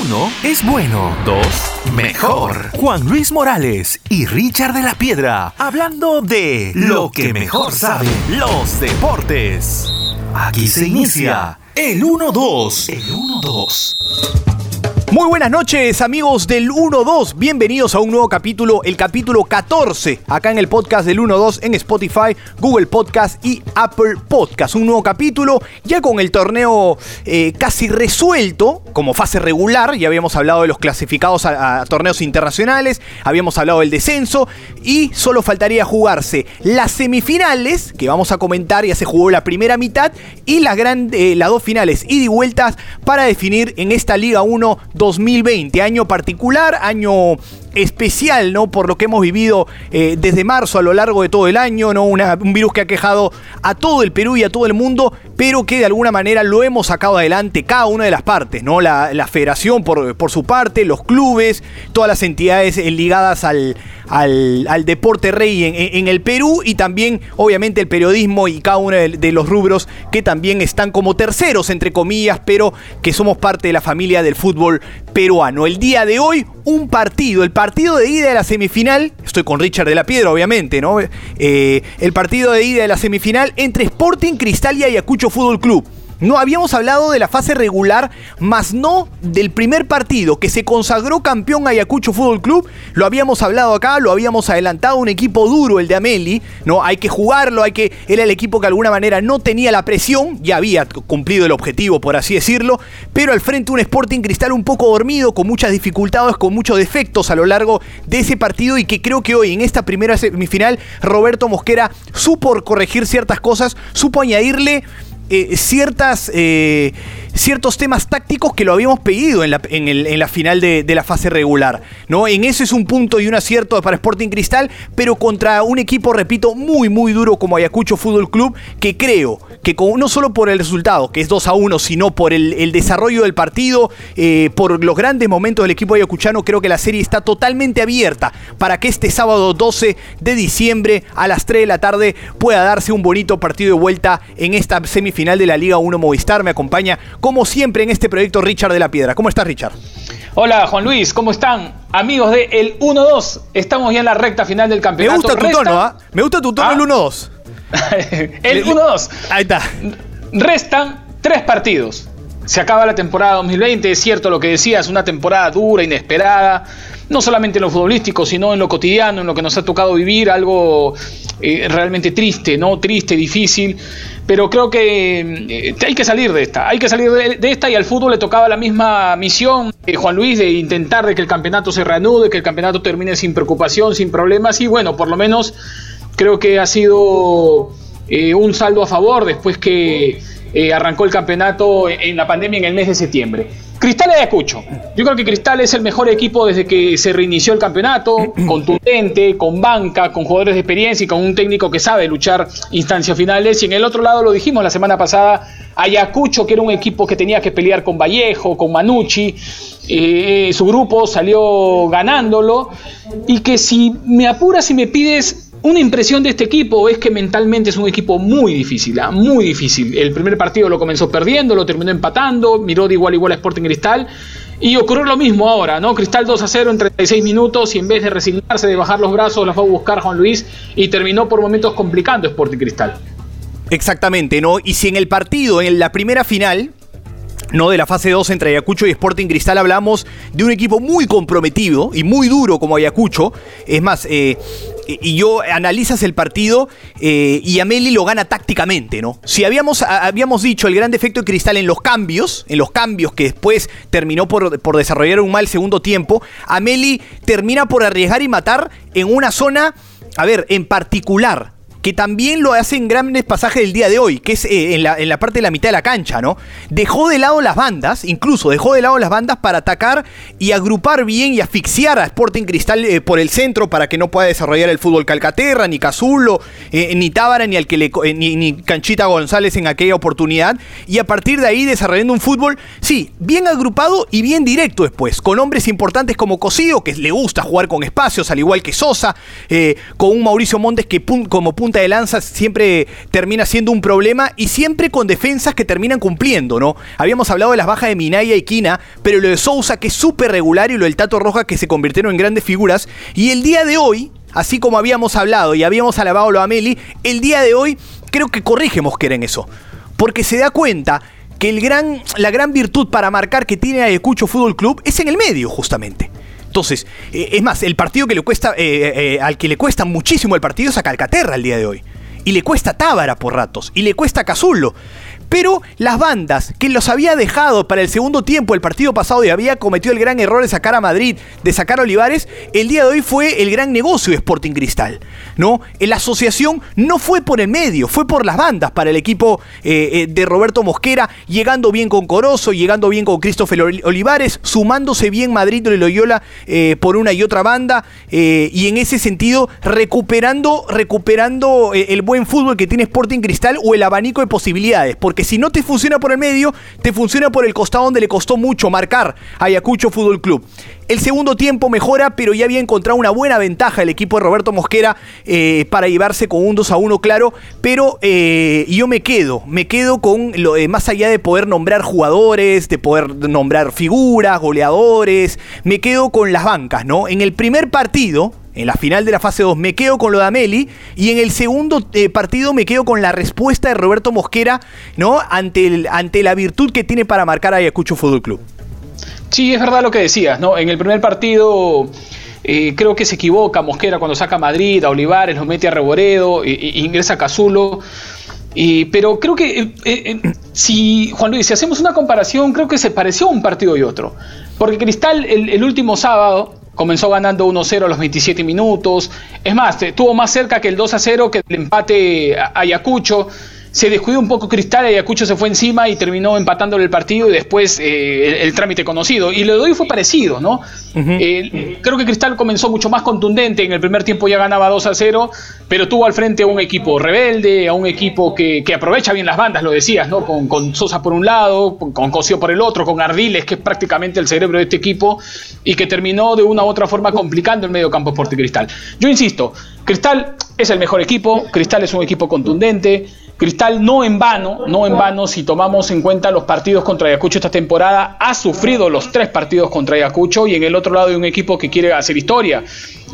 Uno es bueno. Dos, mejor. Juan Luis Morales y Richard de la Piedra hablando de lo que mejor saben los deportes. Aquí se inicia el 1-2. El 1-2. Muy buenas noches amigos del 1-2, bienvenidos a un nuevo capítulo, el capítulo 14, acá en el podcast del 1-2 en Spotify, Google Podcast y Apple Podcast. Un nuevo capítulo ya con el torneo eh, casi resuelto como fase regular, ya habíamos hablado de los clasificados a, torneos internacionales, habíamos hablado del descenso y solo faltaría jugarse las semifinales, que vamos a comentar, ya se jugó la primera mitad, y las, gran, eh, las dos finales ida y vueltas para definir en esta Liga 1 2020, año particular, año especial, ¿no? Por lo que hemos vivido eh, desde marzo a lo largo de todo el año, ¿no? un virus que ha quejado a todo el Perú y a todo el mundo, pero que de alguna manera lo hemos sacado adelante cada una de las partes, ¿no? La, federación por, por, su parte, los clubes, todas las entidades eh, ligadas al, al, deporte rey en, el Perú y también, obviamente, el periodismo y cada uno de, los rubros que también están como terceros, entre comillas, pero que somos parte de la familia del fútbol peruano. El día de hoy, un partido, el partido de ida de la semifinal, estoy con Richard de la Piedra, obviamente, ¿no? Eh, el partido de ida de la semifinal entre Sporting Cristal y Ayacucho Fútbol Club. No habíamos hablado de la fase regular, más no del primer partido que se consagró campeón Ayacucho Fútbol Club. Lo habíamos hablado acá, lo habíamos adelantado, un equipo duro el de Ameli, ¿no? Hay que jugarlo, hay que era el equipo que de alguna manera no tenía la presión, ya había cumplido el objetivo por así decirlo, pero al frente un Sporting Cristal un poco dormido, con muchas dificultades, con muchos defectos a lo largo de ese partido y que creo que hoy en esta primera semifinal Roberto Mosquera supo corregir ciertas cosas, supo añadirle eh, ciertas eh, ciertos temas tácticos que lo habíamos pedido en la, en la final de, la fase regular. ¿no? En eso es un punto y un acierto para Sporting Cristal, pero contra un equipo, repito, muy, muy duro como Ayacucho Fútbol Club, que creo que no solo por el resultado, que es 2 a 1, sino por el, desarrollo del partido, eh, por los grandes momentos del equipo ayacuchano, creo que la serie está totalmente abierta para que este sábado 12 de diciembre a las 3 de la tarde pueda darse un bonito partido de vuelta en esta semifinal de la Liga 1 Movistar. Me acompaña como siempre en este proyecto Richard de la Piedra. ¿Cómo estás, Richard? Hola, Juan Luis, ¿cómo están? Amigos de El 1-2, estamos ya en la recta final del campeonato. Me gusta tu tono, ¿ah? Me gusta tu tono el 1-2. el 1-2. Ahí está. Restan tres partidos. Se acaba la temporada 2020, es cierto lo que decías, una temporada dura, inesperada, no solamente en lo futbolístico, sino en lo cotidiano, en lo que nos ha tocado vivir, algo eh, realmente triste, ¿no? Triste, difícil pero creo que eh, hay que salir de esta, hay que salir de, esta y al fútbol le tocaba la misma misión, eh, Juan Luis, de intentar de que el campeonato se reanude, que el campeonato termine sin preocupación, sin problemas y bueno, por lo menos creo que ha sido eh, un saldo a favor después que arrancó el campeonato en la pandemia en el mes de septiembre. Cristal Ayacucho. Yo creo que Cristal es el mejor equipo desde que se reinició el campeonato, contundente, con banca, con jugadores de experiencia y con un técnico que sabe luchar instancias finales. Y en el otro lado lo dijimos la semana pasada, Ayacucho, que era un equipo que tenía que pelear con Vallejo, con Manucci. Eh, su grupo salió ganándolo. Y que si me apuras y me pides una impresión de este equipo es que mentalmente es un equipo muy difícil, ¿ah? muy difícil. El primer partido lo comenzó perdiendo, lo terminó empatando, miró de igual a igual a Sporting Cristal. Y ocurrió lo mismo ahora, ¿no? Cristal 2 a 0 en 36 minutos y en vez de resignarse, de bajar los brazos, la fue a buscar Juan Luis y terminó por momentos complicando Sporting Cristal. Exactamente, ¿no? Y si en el partido, en la primera final, no de la fase 2 entre Ayacucho y Sporting Cristal hablamos de un equipo muy comprometido y muy duro como Ayacucho. Es más, eh, y yo analizas el partido eh, y Ameli lo gana tácticamente, ¿no? Si habíamos, habíamos dicho el gran defecto de Cristal en los cambios, en los cambios que después terminó por, por desarrollar un mal segundo tiempo, Ameli termina por arriesgar y matar en una zona, a ver, en particular que también lo hace en grandes pasajes del día de hoy, que es eh, en, la, en, la, parte de la mitad de la cancha, ¿no? Dejó de lado las bandas, incluso dejó de lado las bandas para atacar y agrupar bien y asfixiar a Sporting Cristal eh, por el centro para que no pueda desarrollar el fútbol Calcaterra, ni Cazulo, eh, ni Tábara, ni, al que le, ni, Canchita González en aquella oportunidad. Y a partir de ahí desarrollando un fútbol, sí, bien agrupado y bien directo después, con hombres importantes como Cosío, que le gusta jugar con espacios, al igual que Sosa, con un Mauricio Montes que como punto de lanza siempre termina siendo un problema y siempre con defensas que terminan cumpliendo, ¿no? Habíamos hablado de las bajas de Minaya y Quina, pero lo de Sousa que es súper regular y lo del Tato Roja que se convirtieron en grandes figuras. Y el día de hoy, así como habíamos hablado y habíamos alabado lo a Meli, el día de hoy creo que corrige Mosquera en eso. Porque se da cuenta que el gran, la gran virtud para marcar que tiene Ayacucho Fútbol Club es en el medio, justamente. Entonces, eh, es más, el partido que le cuesta, eh, eh, al que le cuesta muchísimo el partido es a Calcaterra el día de hoy. Y le cuesta Tábara por ratos. Y le cuesta Cazullo. Pero las bandas que los había dejado para el segundo tiempo el partido pasado y había cometido el gran error de sacar a Madrid, de sacar a Olivares, el día de hoy fue el gran negocio de Sporting Cristal. ¿no? La asociación no fue por el medio, fue por las bandas para el equipo eh, eh, de Roberto Mosquera, llegando bien con Corozo, llegando bien con Christopher Olivares, sumándose bien Madrid y Loyola eh, por una y otra banda, y en ese sentido recuperando, recuperando el buen fútbol que tiene Sporting Cristal o el abanico de posibilidades. Que si no te funciona por el medio, te funciona por el costado donde le costó mucho marcar a Ayacucho Fútbol Club. El segundo tiempo mejora, pero ya había encontrado una buena ventaja el equipo de Roberto Mosquera eh, para llevarse con un 2 a 1, claro. Pero eh, yo me quedo, me quedo con lo de más allá de poder nombrar jugadores, de poder nombrar figuras, goleadores, me quedo con las bancas, ¿no? En el primer partido, en la final de la fase 2 me quedo con lo de Ameli y en el segundo eh, partido me quedo con la respuesta de Roberto Mosquera, ¿no? Ante, ante la virtud que tiene para marcar a Ayacucho Fútbol Club. Sí, es verdad lo que decías, ¿no? En el primer partido eh, creo que se equivoca Mosquera cuando saca a Madrid, a Olivares, lo mete a Reboredo, e, ingresa a Cazulo. pero creo que si, Juan Luis, si hacemos una comparación, creo que se pareció un partido y otro. Porque Cristal el último sábado comenzó ganando 1-0 a los 27 minutos. Es más, tuvo más cerca que el 2-0 que el empate Ayacucho se descuidó un poco Cristal, Ayacucho se fue encima y terminó empatándole el partido y después eh, el, trámite conocido. Y lo de hoy fue parecido, ¿no? Eh, creo que Cristal comenzó mucho más contundente, en el primer tiempo ya ganaba 2 a 0, pero tuvo al frente a un equipo rebelde, a un equipo que, aprovecha bien las bandas, lo decías, ¿no? Con, Sosa por un lado, con, con Cosío por el otro, con Ardiles, que es prácticamente el cerebro de este equipo, y que terminó de una u otra forma complicando el medio campo Sport Cristal. Yo insisto, Cristal es el mejor equipo, Cristal es un equipo contundente. Cristal no en vano, no en vano, si tomamos en cuenta los partidos contra Ayacucho esta temporada, ha sufrido los tres partidos contra Ayacucho y en el otro lado hay un equipo que quiere hacer historia.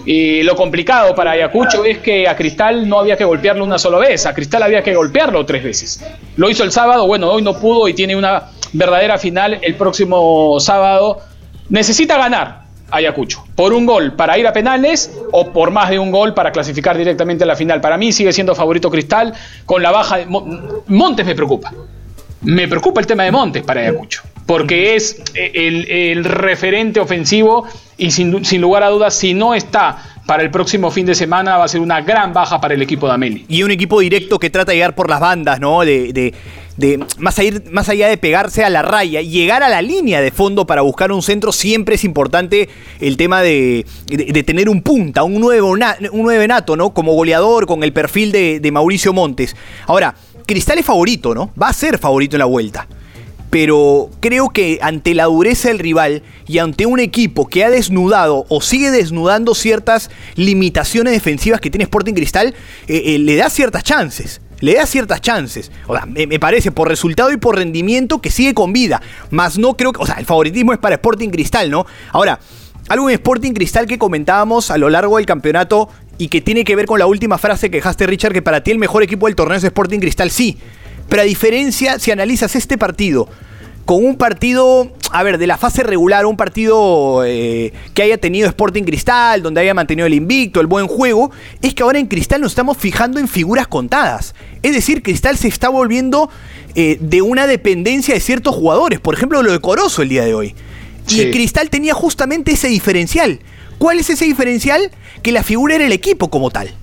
Y lo complicado para Ayacucho es que a Cristal no había que golpearlo una sola vez, a Cristal había que golpearlo tres veces. Lo hizo el sábado, bueno, hoy no pudo y tiene una verdadera final el próximo sábado. Necesita ganar, Ayacucho. Por un gol para ir a penales o por más de un gol para clasificar directamente a la final. Para mí sigue siendo favorito Cristal con la baja de Montes me preocupa. Me preocupa el tema de Montes para Ayacucho, porque es el, referente ofensivo y sin, sin lugar a dudas, si no está para el próximo fin de semana va a ser una gran baja para el equipo de Ameli. Y un equipo directo que trata de llegar por las bandas, ¿no? De, de, más, más allá de pegarse a la raya, llegar a la línea de fondo para buscar un centro, siempre es importante el tema de, tener un punta, un nuevo, un nueve nato, ¿no? Como goleador, con el perfil de Mauricio Montes. Ahora, Cristal es favorito, ¿no? Va a ser favorito en la vuelta pero creo que ante la dureza del rival y ante un equipo que ha desnudado o sigue desnudando ciertas limitaciones defensivas que tiene Sporting Cristal, eh, eh, le da ciertas chances. Le da ciertas chances. O sea, me, parece por resultado y por rendimiento que sigue con vida. Más no creo que. O sea, el favoritismo es para Sporting Cristal, ¿no? Ahora, algo en Sporting Cristal que comentábamos a lo largo del campeonato y que tiene que ver con la última frase que dejaste, Richard, que para ti el mejor equipo del torneo es Sporting Cristal, sí. Pero a diferencia, si analizas este partido con un partido, a ver, de la fase regular, un partido eh, que haya tenido Sporting Cristal, donde haya mantenido el invicto, el buen juego, es que ahora en Cristal nos estamos fijando en figuras contadas. Es decir, Cristal se está volviendo eh, de una dependencia de ciertos jugadores, por ejemplo lo de Corozo el día de hoy. Y Cristal tenía justamente ese diferencial. ¿Cuál es ese diferencial? Que la figura era el equipo como tal.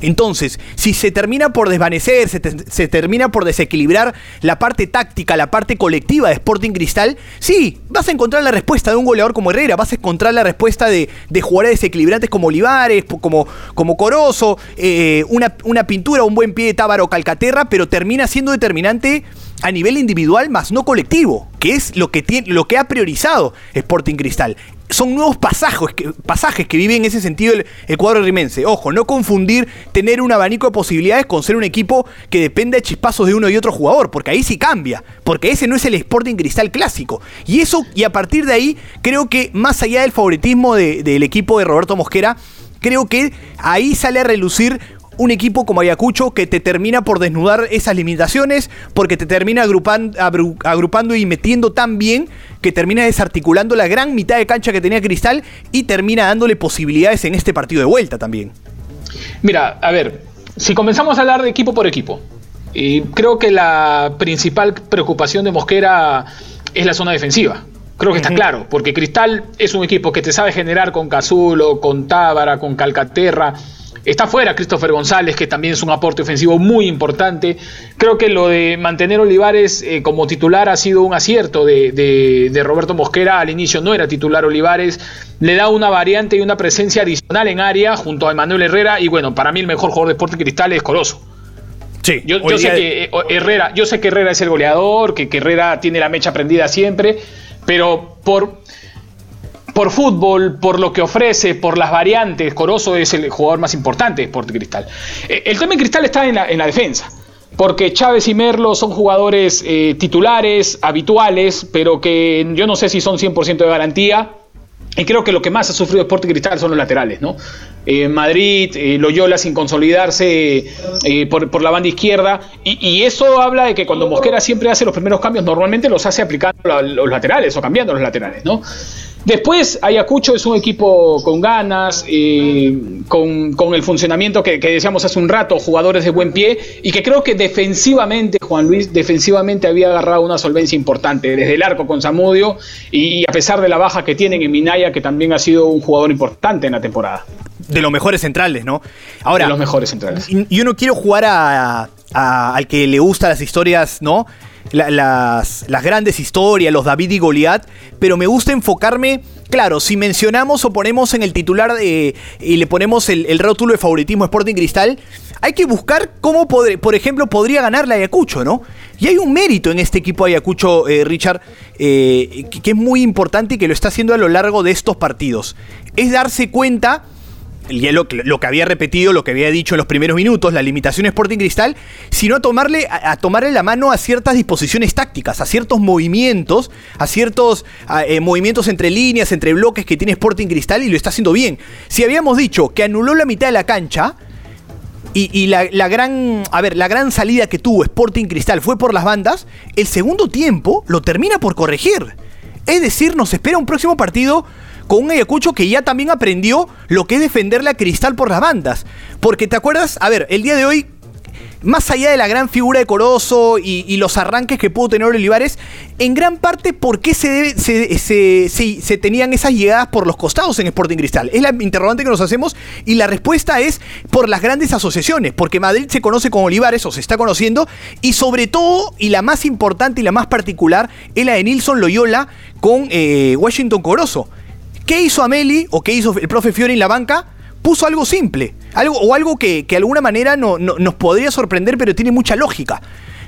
Entonces, si se termina por desvanecer, se, termina por desequilibrar la parte táctica, la parte colectiva de Sporting Cristal, sí, vas a encontrar la respuesta de un goleador como Herrera, vas a encontrar la respuesta de, jugadores desequilibrantes como Olivares, como, como Corozo, eh, una, una, pintura, un buen pie de Tábaro Calcaterra, pero termina siendo determinante a nivel individual más no colectivo, que es lo que, tiene, lo que ha priorizado Sporting Cristal. Son nuevos pasajes que, pasajes que vive en ese sentido el, cuadro rimense. Ojo, no confundir tener un abanico de posibilidades con ser un equipo que depende de chispazos de uno y otro jugador, porque ahí sí cambia, porque ese no es el Sporting Cristal clásico. Y eso, y a partir de ahí, creo que más allá del favoritismo del equipo de Roberto Mosquera, creo que ahí sale a relucir un equipo como Ayacucho que te termina por desnudar esas limitaciones, porque te termina agrupando y metiendo tan bien que termina desarticulando la gran mitad de cancha que tenía Cristal y termina dándole posibilidades en este partido de vuelta también. Mira, a ver, si comenzamos a hablar de equipo por equipo, y creo que la principal preocupación de Mosquera es la zona defensiva. Creo que está claro, porque Cristal es un equipo que te sabe generar con Cazulo, con Tábara, con Calcaterra. Está fuera Christopher González, que también es un aporte ofensivo muy importante. Creo que lo de mantener Olivares eh, como titular ha sido un acierto de, Roberto Mosquera. Al inicio no era titular Olivares. Le da una variante y una presencia adicional en área junto a Emanuel Herrera. Y bueno, para mí el mejor jugador de Sporting Cristal es Corozo. Sí, yo, sé que eh, Herrera, yo sé que Herrera es el goleador, que, que Herrera tiene la mecha prendida siempre pero por, por fútbol, por lo que ofrece, por las variantes, Corozo es el jugador más importante de Sporting Cristal. Eh, el tema en Cristal está en la, defensa porque Chávez y Merlo son jugadores eh, titulares, habituales, pero que yo no sé si son 100% de garantía. Y creo que lo que más ha sufrido Sporting Cristal son los laterales, ¿no? Eh, Madrid, eh, Loyola sin consolidarse eh, por, la banda izquierda. Y, eso habla de que cuando Mosquera siempre hace los primeros cambios, normalmente los hace aplicando los laterales o cambiando los laterales, ¿no? Después, Ayacucho es un equipo con ganas, eh, con, el funcionamiento que, decíamos hace un rato, jugadores de buen pie, y que creo que defensivamente, Juan Luis, defensivamente había agarrado una solvencia importante, desde el arco con Zamudio, y, a pesar de la baja que tienen en Minaya, que también ha sido un jugador importante en la temporada. De los mejores centrales, ¿no? Ahora, de los mejores centrales. Yo no quiero jugar al que le gustan las historias, ¿no? las, grandes historias, los David y Goliat, pero me gusta enfocarme, claro, si mencionamos o ponemos en el titular de, y le ponemos el, rótulo de favoritismo Sporting Cristal, hay que buscar cómo, por ejemplo, podría ganar la Ayacucho, ¿no? Y hay un mérito en este equipo Ayacucho, eh, Richard, eh, que es muy importante y que lo está haciendo a lo largo de estos partidos. Es darse cuenta lo, lo, que había repetido, lo que había dicho en los primeros minutos, la limitación Sporting Cristal, sino a tomarle, a, tomarle la mano a ciertas disposiciones tácticas, a ciertos movimientos, a ciertos eh, movimientos entre líneas, entre bloques que tiene Sporting Cristal y lo está haciendo bien. Si habíamos dicho que anuló la mitad de la cancha, y, la, gran, a ver, la gran salida que tuvo Sporting Cristal fue por las bandas, el segundo tiempo lo termina por corregir. Es decir, nos espera un próximo partido con un Ayacucho que ya también aprendió lo que es defenderle a Cristal por las bandas. Porque te acuerdas, a ver, el día de hoy más allá de la gran figura de Corozo y, los arranques que pudo tener Olivares, en gran parte por qué se, se, se, tenían esas llegadas por los costados en Sporting Cristal. Es la interrogante que nos hacemos y la respuesta es por las grandes asociaciones, porque Madrid se conoce con Olivares o se está conociendo y sobre todo, y la más importante y la más particular, es la de Nilson Loyola con eh, Washington Corozo. ¿Qué hizo Ameli o qué hizo el profe Fiori en la banca? Puso algo simple, algo, o algo que, de alguna manera no, nos podría sorprender, pero tiene mucha lógica.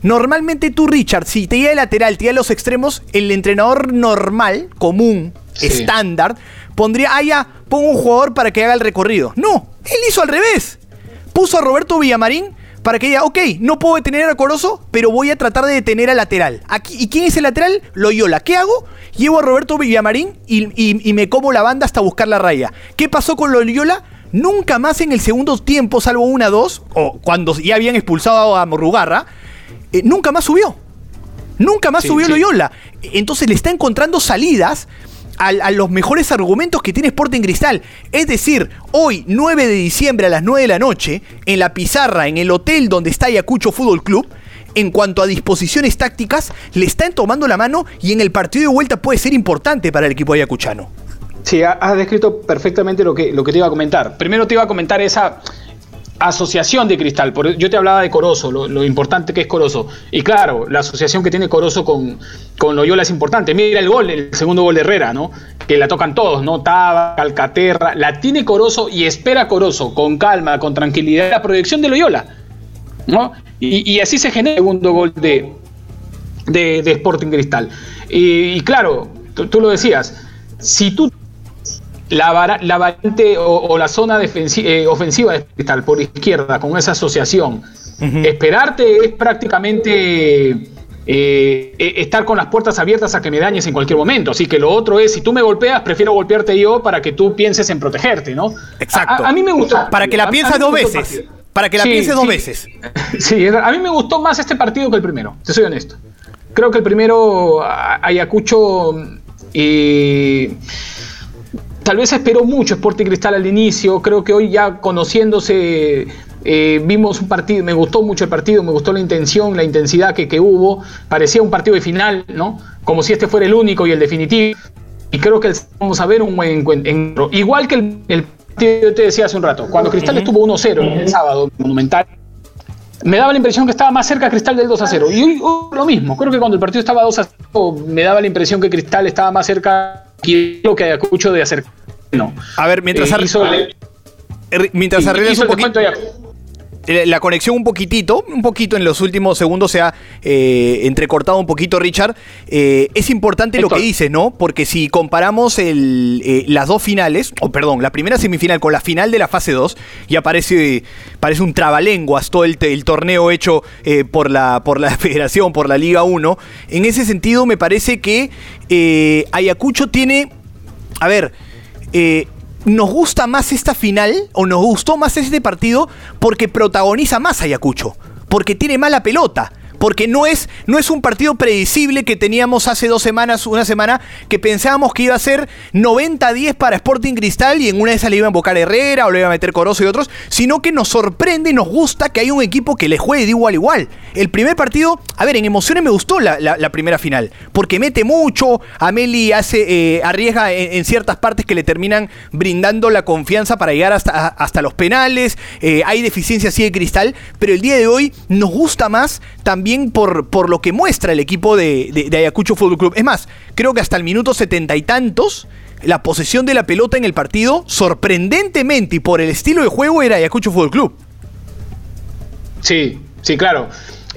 Normalmente tú, Richard, si te iba de lateral, te iba a los extremos, el entrenador normal, común, estándar, pondría, ah, ya, pongo un jugador para que haga el recorrido. No, él hizo al revés. Puso a Roberto Villamarín para que diga, ok, no puedo detener a Corozo, pero voy a tratar de detener al lateral. Aquí, ¿Y quién es el lateral? Loyola. ¿Qué hago? Llevo a Roberto Villamarín y, me como la banda hasta buscar la raya. ¿Qué pasó con Loyola? Nunca más en el segundo tiempo, salvo una, dos, o cuando ya habían expulsado a Morrugarra, eh, nunca más subió. Nunca más subió Loyola. Entonces le está encontrando salidas a, los mejores argumentos que tiene Sporting Cristal. Es decir, hoy, 9 de diciembre a las 9 de la noche, en la pizarra, en el hotel donde está Ayacucho Fútbol Club, en cuanto a disposiciones tácticas, le están tomando la mano y en el partido de vuelta puede ser importante para el equipo ayacuchano. Sí, has descrito perfectamente lo que, lo que te iba a comentar. Primero te iba a comentar esa, asociación de Cristal. Yo te hablaba de Corozo, lo, importante que es Corozo. Y claro, la asociación que tiene Corozo con, con Loyola es importante. Mira el gol, el segundo gol de Herrera, ¿no? Que la tocan todos, ¿no? Taba, Calcaterra, la tiene Corozo y espera Corozo con calma, con tranquilidad, la proyección de Loyola, ¿no? Y, así se genera el segundo gol de, de, Sporting Cristal. Y, claro, tú, lo decías, si tú la, la variante o, la zona eh, ofensiva de Cristal por izquierda con esa asociación, esperarte es prácticamente eh, e, estar con las puertas abiertas a que me dañes en cualquier momento. Así que lo otro es, si tú me golpeas, prefiero golpearte yo para que tú pienses en protegerte, ¿no? Exacto. A, mí me gustó. Para que la pienses dos veces. Para que la pienses dos veces. Sí, a mí me gustó más este partido que el primero, te soy honesto. Creo que el primero, Ayacucho, eh, tal vez esperó mucho Sporting Cristal al inicio. Creo que hoy ya conociéndose eh, vimos un partido, me gustó mucho el partido, me gustó la intención, la intensidad que, hubo. Parecía un partido de final, ¿no? Como si este fuera el único y el definitivo. Y creo que vamos a ver un buen encuentro. Igual que el, el partido que te decía hace un rato, cuando Cristal estuvo 1-0 el sábado, monumental, me daba la impresión que estaba más cerca Cristal del 2 0. Y hoy, lo mismo, creo que cuando el partido estaba 2 0, me daba la impresión que Cristal estaba más cerca que lo que Ayacucho de hacer. No. A ver, mientras, eh, mientras arreglas un poquito. Eh, la conexión un poquitito, un poquito en los últimos segundos se ha eh, entrecortado un poquito, Richard. Eh, es importante lo que dices, ¿no? Porque si comparamos las dos finales, o perdón, la primera semifinal con la final de la fase 2, ya parece, parece un trabalenguas todo el, torneo hecho por, la, por la Federación, por la Liga 1. En ese sentido, me parece que Ayacucho tiene. A ver, nos gusta más esta final o nos gustó más este partido porque protagoniza más Ayacucho, porque tiene mala pelota porque no es, no es un partido predecible que teníamos hace dos semanas, una semana, que pensábamos que iba a ser 90-10 para Sporting Cristal y en una de esas le iba a invocar Herrera o le iba a meter Corozo y otros, sino que nos sorprende y nos gusta que hay un equipo que le juegue de igual a igual. El primer partido, a ver, en emociones me gustó la, primera final, porque mete mucho, Ameli hace, eh, arriesga en, ciertas partes que le terminan brindando la confianza para llegar hasta, hasta los penales, eh, hay deficiencias sí de Cristal, pero el día de hoy nos gusta más también por, por lo que muestra el equipo de, Ayacucho Fútbol Club. Es más, creo que hasta el minuto setenta y tantos, la posesión de la pelota en el partido, sorprendentemente y por el estilo de juego, era Ayacucho Fútbol Club. Sí, sí, claro.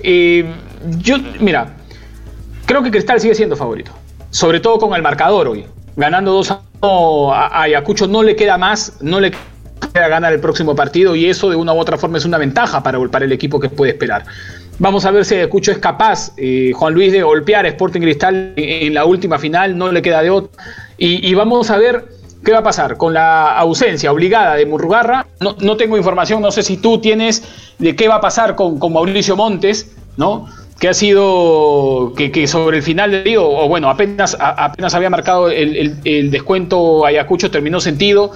Yo, mira, creo que Cristal sigue siendo favorito. Sobre todo con el marcador hoy. Ganando 2 a Ayacucho no le queda más, no le queda ganar el próximo partido y eso de una u otra forma es una ventaja para, para el equipo que puede esperar. Vamos a ver si Ayacucho es capaz, eh, Juan Luis, de golpear a Sporting Cristal en, la última final, no le queda de otro. Y, vamos a ver qué va a pasar con la ausencia obligada de Murrugarra. No, no, tengo información, no sé si tú tienes de qué va a pasar con, Mauricio Montes, ¿no? Que ha sido, que, sobre el final del día, o bueno, apenas, apenas había marcado el, descuento Ayacucho, terminó sentido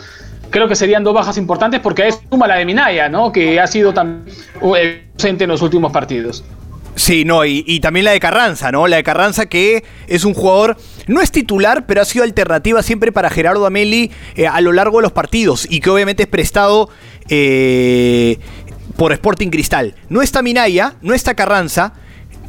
creo que serían dos bajas importantes porque es suma la de Minaya, ¿no? Que ha sido también ausente en los últimos partidos. Sí, no, y, también la de Carranza, ¿no? La de Carranza que es un jugador, no es titular, pero ha sido alternativa siempre para Gerardo Ameli eh, a lo largo de los partidos y que obviamente es prestado eh, por Sporting Cristal. No está Minaya, no está Carranza,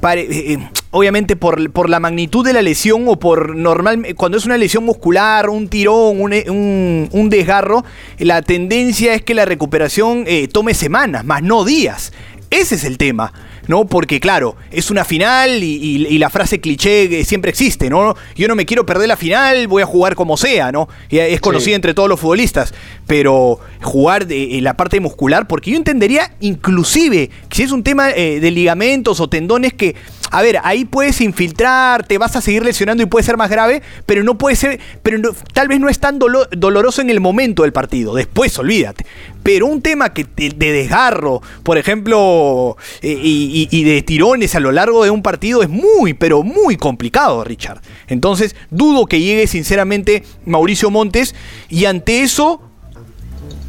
eh, eh, obviamente por, por, la magnitud de la lesión o por normal, cuando es una lesión muscular, un tirón, un, un, desgarro, la tendencia es que la recuperación eh, tome semanas, más no días. Ese es el tema. ¿No? Porque claro, es una final y, la frase cliché siempre existe, ¿no? Yo no me quiero perder la final, voy a jugar como sea, ¿no? Y es conocida entre todos los futbolistas, pero jugar de, en la parte muscular, porque yo entendería inclusive si es un tema de ligamentos o tendones que a ver, ahí puedes infiltrar, te vas a seguir lesionando y puede ser más grave, pero no puede ser, pero tal vez no es tan doloroso en el momento del partido, después olvídate. Pero un tema que de, desgarro, por ejemplo, eh, y, de tirones a lo largo de un partido es muy, pero muy complicado, Richard. Entonces, dudo que llegue sinceramente Mauricio Montes y ante eso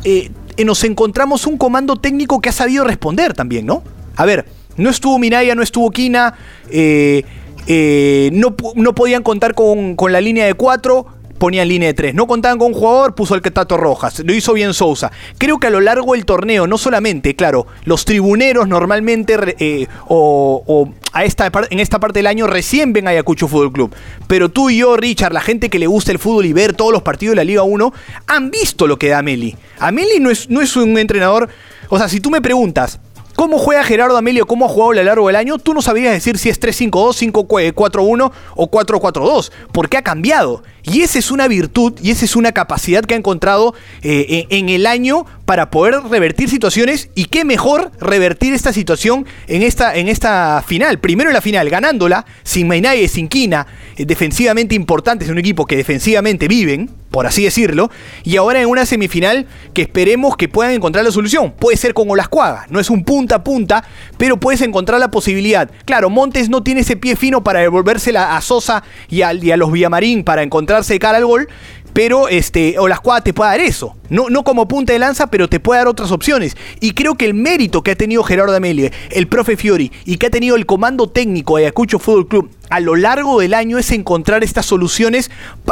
eh, nos encontramos un comando técnico que ha sabido responder también, ¿no? A ver, no estuvo Minaya, no estuvo Quina, eh, eh, no, no, podían contar con, la línea de cuatro, ponían línea de tres. No contaban con un jugador, puso el Tato Rojas. Lo hizo bien Sousa. Creo que a lo largo del torneo, no solamente, claro, los tribuneros normalmente eh, o, a esta, en esta parte del año recién ven a Ayacucho Fútbol Club. Pero tú y yo, Richard, la gente que le gusta el fútbol y ver todos los partidos de la Liga 1, han visto lo que da Ameli. Ameli no es, no es un entrenador. O sea, si tú me preguntas, cómo juega Gerardo Amelio, cómo ha jugado a lo largo del año, tú no sabías decir si es 3-5-2, 5-4-1 o 4-4-2, porque ha cambiado. Y esa es una virtud y esa es una capacidad que ha encontrado eh, en, el año para poder revertir situaciones. Y qué mejor revertir esta situación en esta, en esta final. Primero en la final, ganándola, sin Mainaye, sin Quina, eh, defensivamente importantes, un equipo que defensivamente viven, por así decirlo. Y ahora en una semifinal que esperemos que puedan encontrar la solución. Puede ser con Olascuaga, no es un punta a punta, pero puedes encontrar la posibilidad. Claro, Montes no tiene ese pie fino para devolvérsela a Sosa y a, y a los Villamarín para encontrar de cara al gol, pero este, o las te puede dar eso. No, no como punta de lanza, pero te puede dar otras opciones. Y creo que el mérito que ha tenido Gerardo Amelie, el profe Fiori, y que ha tenido el comando técnico de Ayacucho Fútbol Club a lo largo del año es encontrar estas soluciones,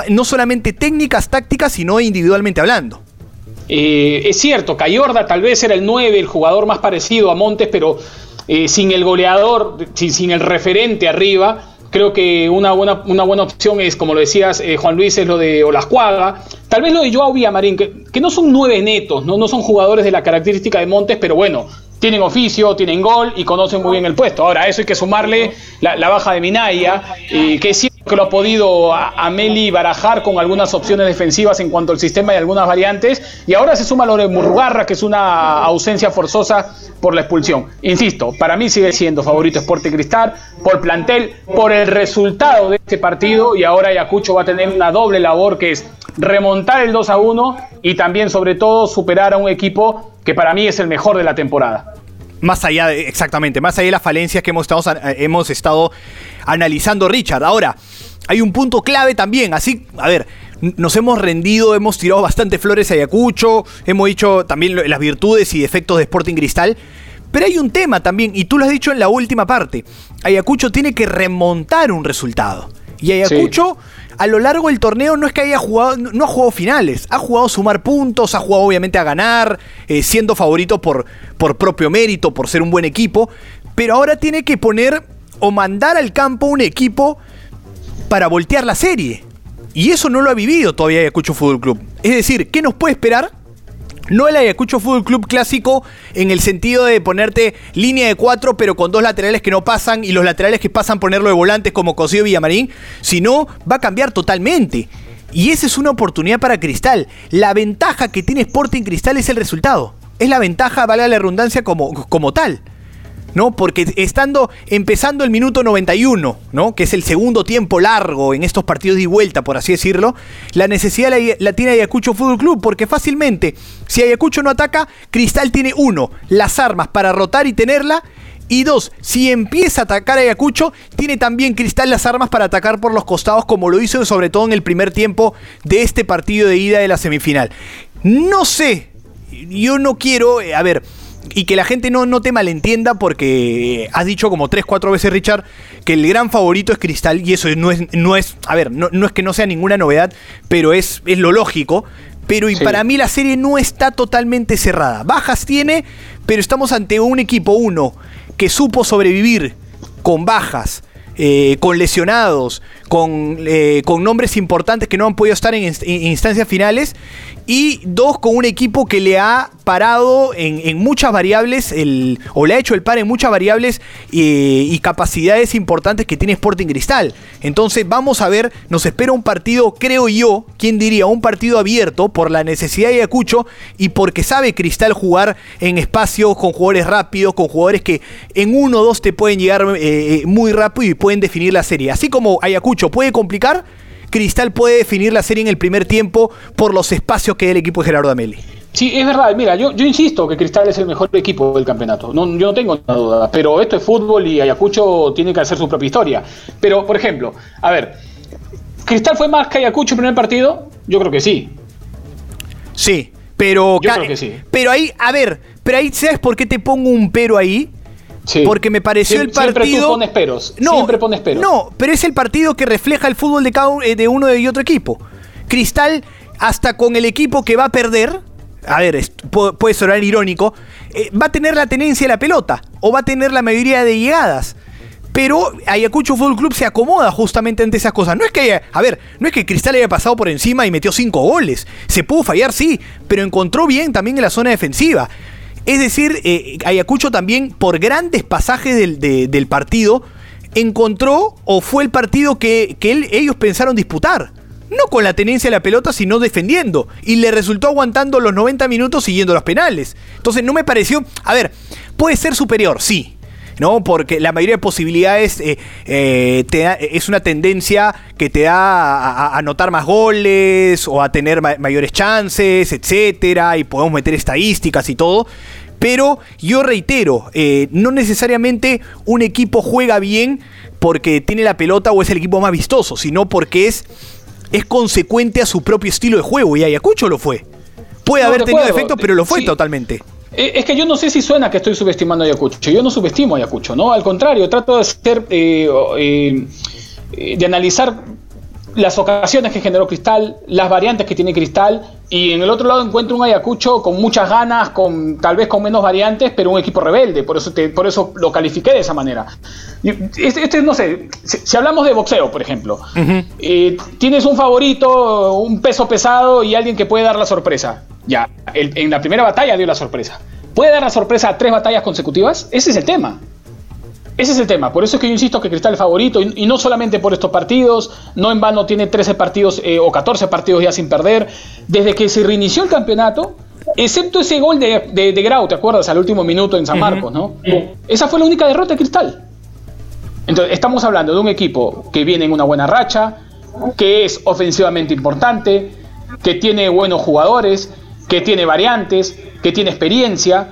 no solamente técnicas, tácticas, sino individualmente hablando. Eh, es cierto, Cayorda tal vez era el 9, el jugador más parecido a Montes, pero eh, sin el goleador, sin, sin el referente arriba, Creo que una buena, una buena opción es, como lo decías, eh, Juan Luis, es lo de Olascuaga. Tal vez lo de Joao Villamarín, que, que no son nueve netos, ¿no? no son jugadores de la característica de Montes, pero bueno, tienen oficio, tienen gol y conocen muy bien el puesto. Ahora, eso hay que sumarle la, baja de Minaya, eh, que es que lo ha podido Ameli barajar con algunas opciones defensivas en cuanto al sistema y algunas variantes. Y ahora se suma lo de Murrugarra, que es una ausencia forzosa por la expulsión. Insisto, para mí sigue siendo favorito Sporting Cristal, por plantel, por el resultado de este partido. Y ahora Ayacucho va a tener una doble labor que es remontar el 2 a 1 y también, sobre todo, superar a un equipo que para mí es el mejor de la temporada. Más allá de, exactamente, más allá de las falencias que hemos estado, hemos estado analizando, Richard. Ahora, hay un punto clave también, así, a ver, nos hemos rendido, hemos tirado bastante flores a Ayacucho, hemos dicho también las virtudes y defectos de Sporting Cristal, pero hay un tema también, y tú lo has dicho en la última parte, Ayacucho tiene que remontar un resultado. Y Ayacucho a lo largo del torneo no es que haya jugado, no ha jugado finales, ha jugado a sumar puntos, ha jugado obviamente a ganar, eh, siendo favorito por, por propio mérito, por ser un buen equipo, pero ahora tiene que poner o mandar al campo un equipo para voltear la serie. Y eso no lo ha vivido todavía Ayacucho Fútbol Club. Es decir, ¿qué nos puede esperar? No el Ayacucho Fútbol Club clásico en el sentido de ponerte línea de cuatro, pero con dos laterales que no pasan y los laterales que pasan ponerlo de volantes como Cosío Villamarín, sino va a cambiar totalmente. Y esa es una oportunidad para Cristal. La ventaja que tiene Sporting Cristal es el resultado. Es la ventaja, vale la redundancia, como, como tal. ¿No? Porque estando empezando el minuto 91, ¿no? Que es el segundo tiempo largo en estos partidos de vuelta, por así decirlo, la necesidad la, tiene Ayacucho Fútbol Club, porque fácilmente, si Ayacucho no ataca, Cristal tiene uno, las armas para rotar y tenerla. Y dos, si empieza a atacar a Ayacucho, tiene también Cristal las armas para atacar por los costados, como lo hizo sobre todo en el primer tiempo de este partido de ida de la semifinal. No sé, yo no quiero, eh, a ver, y que la gente no, no te malentienda porque has dicho como tres, cuatro veces, Richard, que el gran favorito es Cristal y eso no es, no es a ver, no, es que no sea ninguna novedad, pero es, es lo lógico. Pero y para mí la serie no está totalmente cerrada. Bajas tiene, pero estamos ante un equipo, uno, que supo sobrevivir con bajas, eh, con lesionados, con, eh, con, nombres importantes que no han podido estar en, instancias finales y dos, con un equipo que le ha parado en, muchas variables, el, o le ha hecho el par en muchas variables eh, y capacidades importantes que tiene Sporting Cristal. Entonces vamos a ver, nos espera un partido, creo yo, ¿quién diría? Un partido abierto por la necesidad de Ayacucho y porque sabe Cristal jugar en espacios con jugadores rápidos, con jugadores que en uno o dos te pueden llegar eh, eh, muy rápido y pueden definir la serie. Así como Ayacucho puede complicar, Cristal puede definir la serie en el primer tiempo por los espacios que da el equipo de Gerardo Ameli. Sí, es verdad. Mira, yo, yo insisto que Cristal es el mejor equipo del campeonato. No, yo no tengo duda. Pero esto es fútbol y Ayacucho tiene que hacer su propia historia. Pero, por ejemplo, a ver, ¿Cristal fue más que Ayacucho en el primer partido? Yo creo que sí. Sí, pero. Yo creo que sí. Pero ahí, a ver, pero ahí, ¿sabes por qué te pongo un pero ahí? Porque me pareció el partido. Siempre pones peros. No, siempre pones peros. No, pero es el partido que refleja el fútbol de, cada, de uno y otro equipo. Cristal, hasta con el equipo que va a perder, a ver, puede sonar irónico, eh, va a tener la tenencia de la pelota o va a tener la mayoría de llegadas. Pero Ayacucho Fútbol Club se acomoda justamente ante esas cosas. No es que, a ver, no es que Cristal haya pasado por encima y metió cinco goles. Se pudo fallar, sí, pero encontró bien también en la zona defensiva. Es decir, eh, Ayacucho también, por grandes pasajes del, partido, encontró o fue el partido que, ellos pensaron disputar. No con la tenencia de la pelota, sino defendiendo. Y le resultó aguantando los 90 minutos siguiendo los penales. Entonces no me pareció... A ver, puede ser superior, sí. ¿No? Porque la mayoría de posibilidades eh, eh, es una tendencia que te da a, anotar más goles o a tener mayores chances, etcétera, y podemos meter estadísticas y todo. Pero yo reitero, eh, no necesariamente un equipo juega bien porque tiene la pelota o es el equipo más vistoso, sino porque es, es consecuente a su propio estilo de juego. Y Ayacucho lo fue. Puede haber tenido defectos, pero lo fue totalmente. Eh, es que yo no sé si suena que estoy subestimando a Ayacucho. Yo no subestimo a Ayacucho, ¿no? Al contrario, trato de ser, eh, eh, de analizar las ocasiones que generó Cristal, las variantes que tiene Cristal, y en el otro lado encuentro un Ayacucho con muchas ganas, con tal vez con menos variantes, pero un equipo rebelde. Por eso, por eso lo califiqué de esa manera. Este, este no sé, si, hablamos de boxeo, por ejemplo, tienes un favorito, un peso pesado y alguien que puede dar la sorpresa. Ya, en la primera batalla dio la sorpresa. ¿Puede dar la sorpresa a tres batallas consecutivas? Ese es el tema. Ese es el tema. Por eso es que yo insisto que Cristal es favorito. Y, no solamente por estos partidos. No en vano tiene 13 partidos eh, o 14 partidos ya sin perder. Desde que se reinició el campeonato. Excepto ese gol de, de, Grau, ¿te acuerdas? Al último minuto en San Marcos, ¿no? Esa fue la única derrota de Cristal. Entonces, estamos hablando de un equipo que viene en una buena racha, que es ofensivamente importante, que tiene buenos jugadores, que tiene variantes, que tiene experiencia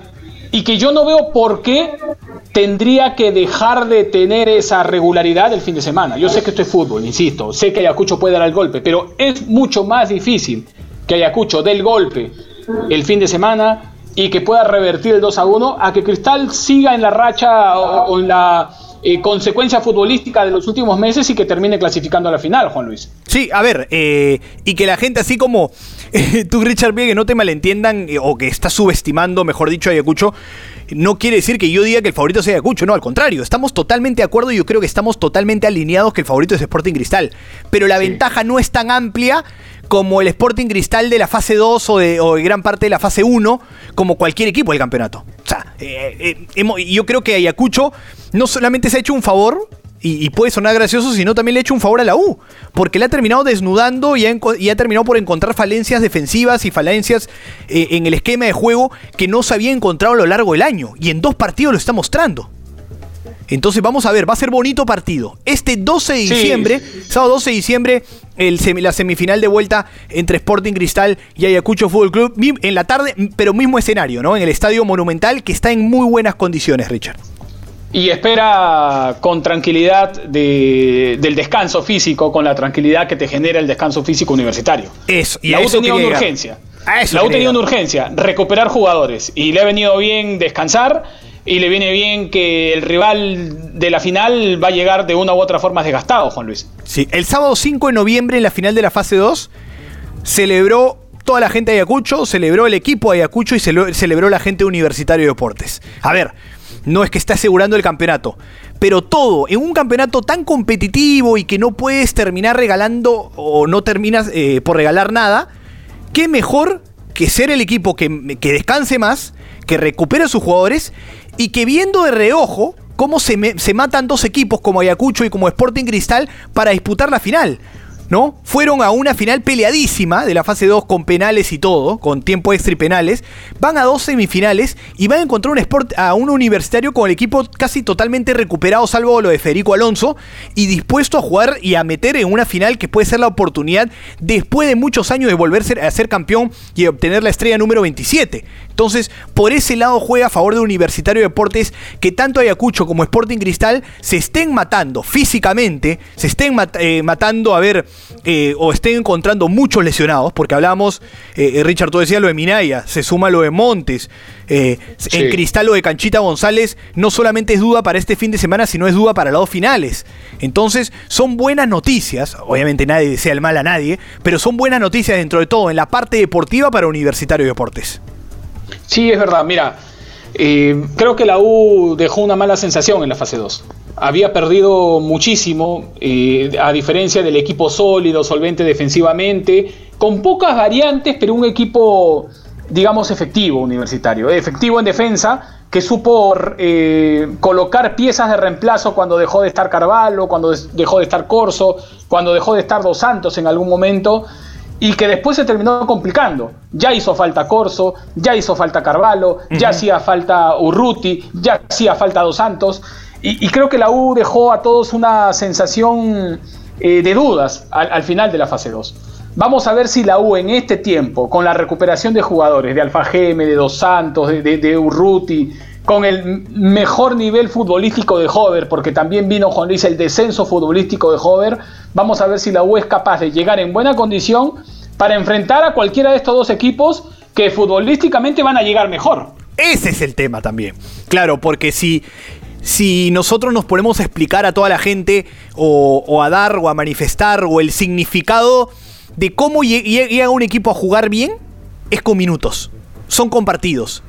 y que yo no veo por qué tendría que dejar de tener esa regularidad el fin de semana. Yo sé que esto es fútbol, insisto, sé que Ayacucho puede dar el golpe, pero es mucho más difícil que Ayacucho dé el golpe el fin de semana y que pueda revertir el 2 a 1 a que Cristal siga en la racha o, en la eh, consecuencia futbolística de los últimos meses y que termine clasificando a la final, Juan Luis. Sí, a ver, eh, y que la gente así como tú, Richard, bien que no te malentiendan eh, o que estás subestimando, mejor dicho, Ayacucho, no quiere decir que yo diga que el favorito sea Ayacucho, no, al contrario, estamos totalmente de acuerdo y yo creo que estamos totalmente alineados que el favorito es Sporting Cristal, pero la ventaja no es tan amplia como el Sporting Cristal de la fase 2 o de, gran parte de la fase 1, como cualquier equipo del campeonato. O sea, eh, eh, yo creo que Ayacucho no solamente se ha hecho un favor, y, puede sonar gracioso, sino también le ha hecho un favor a la U, porque le ha terminado desnudando y ha, terminado por encontrar falencias defensivas y falencias eh, en el esquema de juego que no se había encontrado a lo largo del año, y en dos partidos lo está mostrando. Entonces vamos a ver, va a ser bonito partido. Este 12 de diciembre, sábado 12 de diciembre, el la semifinal de vuelta entre Sporting Cristal y Ayacucho Fútbol Club, en la tarde, pero mismo escenario, ¿no? En el Estadio Monumental, que está en muy buenas condiciones, Richard y espera con tranquilidad del descanso físico, con la tranquilidad que te genera el descanso físico universitario. Eso, y la U tenía una urgencia. La U tenía una urgencia, recuperar jugadores. Y le ha venido bien descansar y le viene bien que el rival de la final va a llegar de una u otra forma desgastado, Juan Luis. Sí, el sábado 5 de noviembre en la final de la fase 2 celebró toda la gente de Ayacucho, celebró el equipo de Ayacucho y celebró la gente de Universitario de Deportes. A ver, no es que esté asegurando el campeonato. Pero todo, en un campeonato tan competitivo y que no puedes terminar regalando o no terminas eh, por regalar nada, qué mejor que ser el equipo que, que descanse más, que recupere a sus jugadores y que viendo de reojo cómo se, se matan dos equipos como Ayacucho y como Sporting Cristal para disputar la final. ¿No? Fueron a una final peleadísima de la fase 2 con penales y todo, con tiempo extra y penales. Van a dos semifinales y van a encontrar un sport, a un universitario con el equipo casi totalmente recuperado, salvo lo de Federico Alonso, y dispuesto a jugar y a meter en una final que puede ser la oportunidad después de muchos años de volverse a ser campeón y obtener la estrella número 27. Entonces, por ese lado juega a favor de Universitario de Deportes que tanto Ayacucho como Sporting Cristal se estén matando físicamente, se estén eh, matando, a ver, eh, o estén encontrando muchos lesionados, porque hablamos, eh, eh, Richard, tú decías lo de Minaya, se suma lo de Montes, en Cristal lo de Canchita González no solamente es duda para este fin de semana, sino es duda para las dos finales. Entonces, son buenas noticias, obviamente nadie desea el mal a nadie, pero son buenas noticias dentro de todo en la parte deportiva para Universitario de Deportes. Sí, es verdad, mira, creo que la U dejó una mala sensación en la fase 2 había perdido muchísimo, eh, a diferencia del equipo sólido, solvente defensivamente, con pocas variantes, pero un equipo digamos, efectivo universitario. Efectivo en defensa, que supo eh, colocar piezas de reemplazo cuando dejó de estar Carvalho, cuando dejó de estar Corso, cuando dejó de estar Dos Santos en algún momento, y que después se terminó complicando. Ya hizo falta Corso, ya hizo falta Carvalho, ya hacía falta Urruti, ya hacía falta Dos Santos, y, creo que la U dejó a todos una sensación eh, de dudas al, final de la fase 2. Vamos a ver si la U en este tiempo, con la recuperación de jugadores, de Alfa Geme, de Dos Santos, de, de, Urruti, con el mejor nivel futbolístico de Hover, porque también vino Juan Luis el descenso futbolístico de Hover, vamos a ver si la U es capaz de llegar en buena condición para enfrentar a cualquiera de estos dos equipos que futbolísticamente van a llegar mejor. Ese es el tema también. Claro, porque si si nosotros nos ponemos a explicar a toda la gente o, a dar o a manifestar o el significado de cómo llega un equipo a jugar bien, es con minutos, son compartidos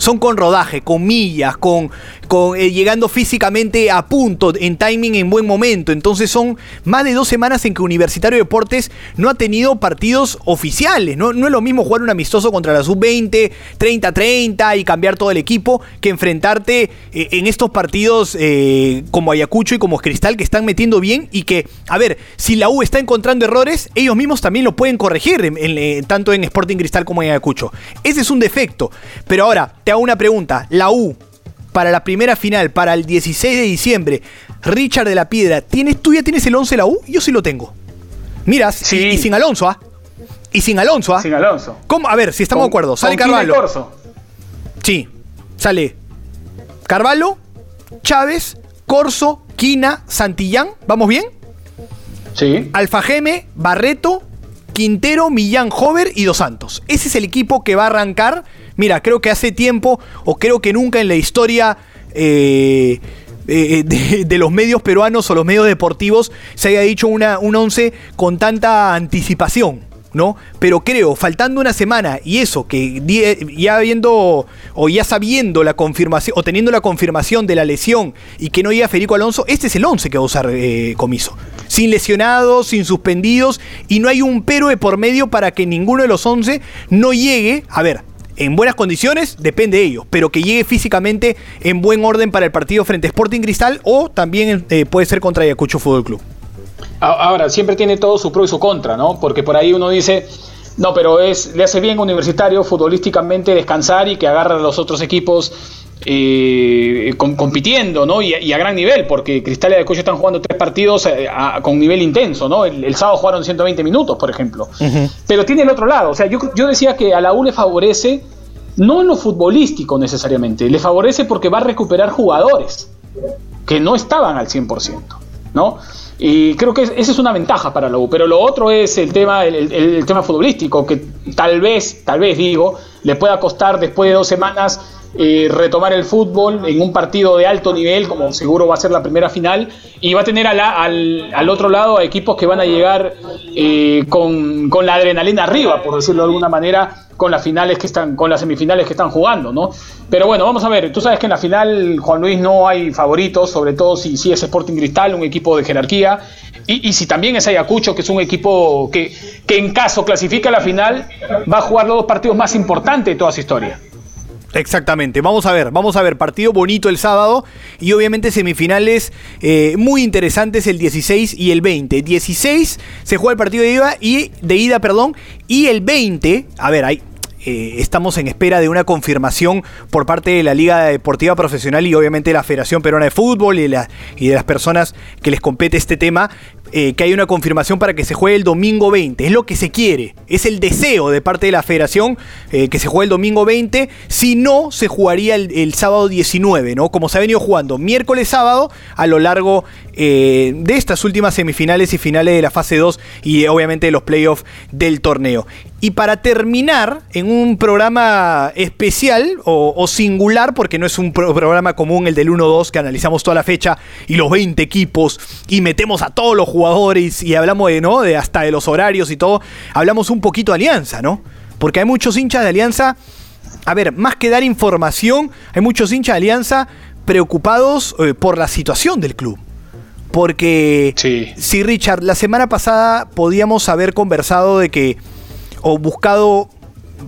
son con rodaje, con millas, con, eh, llegando físicamente a punto, en timing, en buen momento. Entonces son más de dos semanas en que Universitario de Deportes no ha tenido partidos oficiales. No, no es lo mismo jugar un amistoso contra la sub-20, 30-30 y cambiar todo el equipo que enfrentarte eh, en estos partidos eh, como Ayacucho y como Cristal que están metiendo bien y que, a ver, si la U está encontrando errores, ellos mismos también lo pueden corregir, tanto en Sporting Cristal como en Ayacucho. Ese es un defecto. Pero ahora, hago una pregunta. La U, para la primera final, para el 16 de diciembre, Richard de la Piedra, ¿tienes, ¿tú ya tienes el 11 de la U? Yo sí lo tengo. Miras, sí. y, sin Alonso, ¿ah? Y sin Alonso, ¿ah? Sin Alonso. ¿Cómo? A ver, si estamos de acuerdo. Sale Carvalho. Sí, sale Carvalho, Chávez, Corso, Quina, Santillán. ¿Vamos bien? Sí. Alfajeme, Barreto, Quintero, Millán, Hover y Dos Santos. Ese es el equipo que va a arrancar Mira, creo que hace tiempo, o creo que nunca en la historia eh, eh, de, los medios peruanos o los medios deportivos se haya dicho una, un once con tanta anticipación. ¿no? Pero creo, faltando una semana y eso, que ya viendo o ya sabiendo la confirmación o teniendo la confirmación de la lesión y que no llega Federico Alonso, este es el 11 que va a usar eh, Comiso. Sin lesionados, sin suspendidos y no hay un pero de por medio para que ninguno de los 11 no llegue, a ver, en buenas condiciones, depende de ellos, pero que llegue físicamente en buen orden para el partido frente a Sporting Cristal o también eh, puede ser contra Ayacucho Fútbol Club. Ahora, siempre tiene todo su pro y su contra, ¿no? Porque por ahí uno dice, no, pero es, le hace bien a Universitario futbolísticamente descansar y que agarra a los otros equipos eh, compitiendo, ¿no? Y, a gran nivel, porque Cristal y Ayacucho están jugando tres partidos eh, con nivel intenso, ¿no? El, sábado jugaron 120 minutos, por ejemplo. Pero tiene el otro lado, o sea, yo, yo decía que a la U le favorece, no en lo futbolístico necesariamente, le favorece porque va a recuperar jugadores que no estaban al 100%, ¿no? Y creo que esa es una ventaja para la U. Pero lo otro es el tema, el, tema futbolístico, que tal vez, tal vez digo, le pueda costar después de dos semanas eh, retomar el fútbol en un partido de alto nivel, como seguro va a ser la primera final, y va a tener al, al, otro lado a equipos que van a llegar eh, con, con, la adrenalina arriba, por decirlo de alguna manera, con las finales que están, con las semifinales que están jugando, ¿no? Pero bueno, vamos a ver, tú sabes que en la final, Juan Luis, no hay favoritos, sobre todo si, si es Sporting Cristal, un equipo de jerarquía, y, y, si también es Ayacucho, que es un equipo que, que en caso clasifica a la final, va a jugar los dos partidos más importantes de toda su historia. Exactamente, vamos a ver, vamos a ver, partido bonito el sábado y obviamente semifinales eh, muy interesantes el 16 y el 20. 16 se juega el partido de ida y de ida, perdón, y el 20, a ver, hay eh, estamos en espera de una confirmación por parte de la Liga Deportiva Profesional y obviamente la Federación Peruana de Fútbol y de las personas que les compete este tema eh, que hay una confirmación para que se juegue el domingo 20. Es lo que se quiere, es el deseo de parte de la federación eh, que se juegue el domingo 20. Si no, se jugaría el, sábado 19, ¿no? Como se ha venido jugando miércoles, sábado, a lo largo eh, de estas últimas semifinales y finales de la fase 2 y obviamente de los playoffs del torneo. Y para terminar, en un programa especial o, singular, porque no es un programa común el del 1-2 que analizamos toda la fecha y los 20 equipos y metemos a todos los jugadores y hablamos de, ¿no? De hasta de los horarios y todo, hablamos un poquito de Alianza, ¿no? Porque hay muchos hinchas de Alianza, a ver, más que dar información, hay muchos hinchas de Alianza preocupados eh, por la situación del club. Porque sí. si Richard, la semana pasada podíamos haber conversado de que o buscado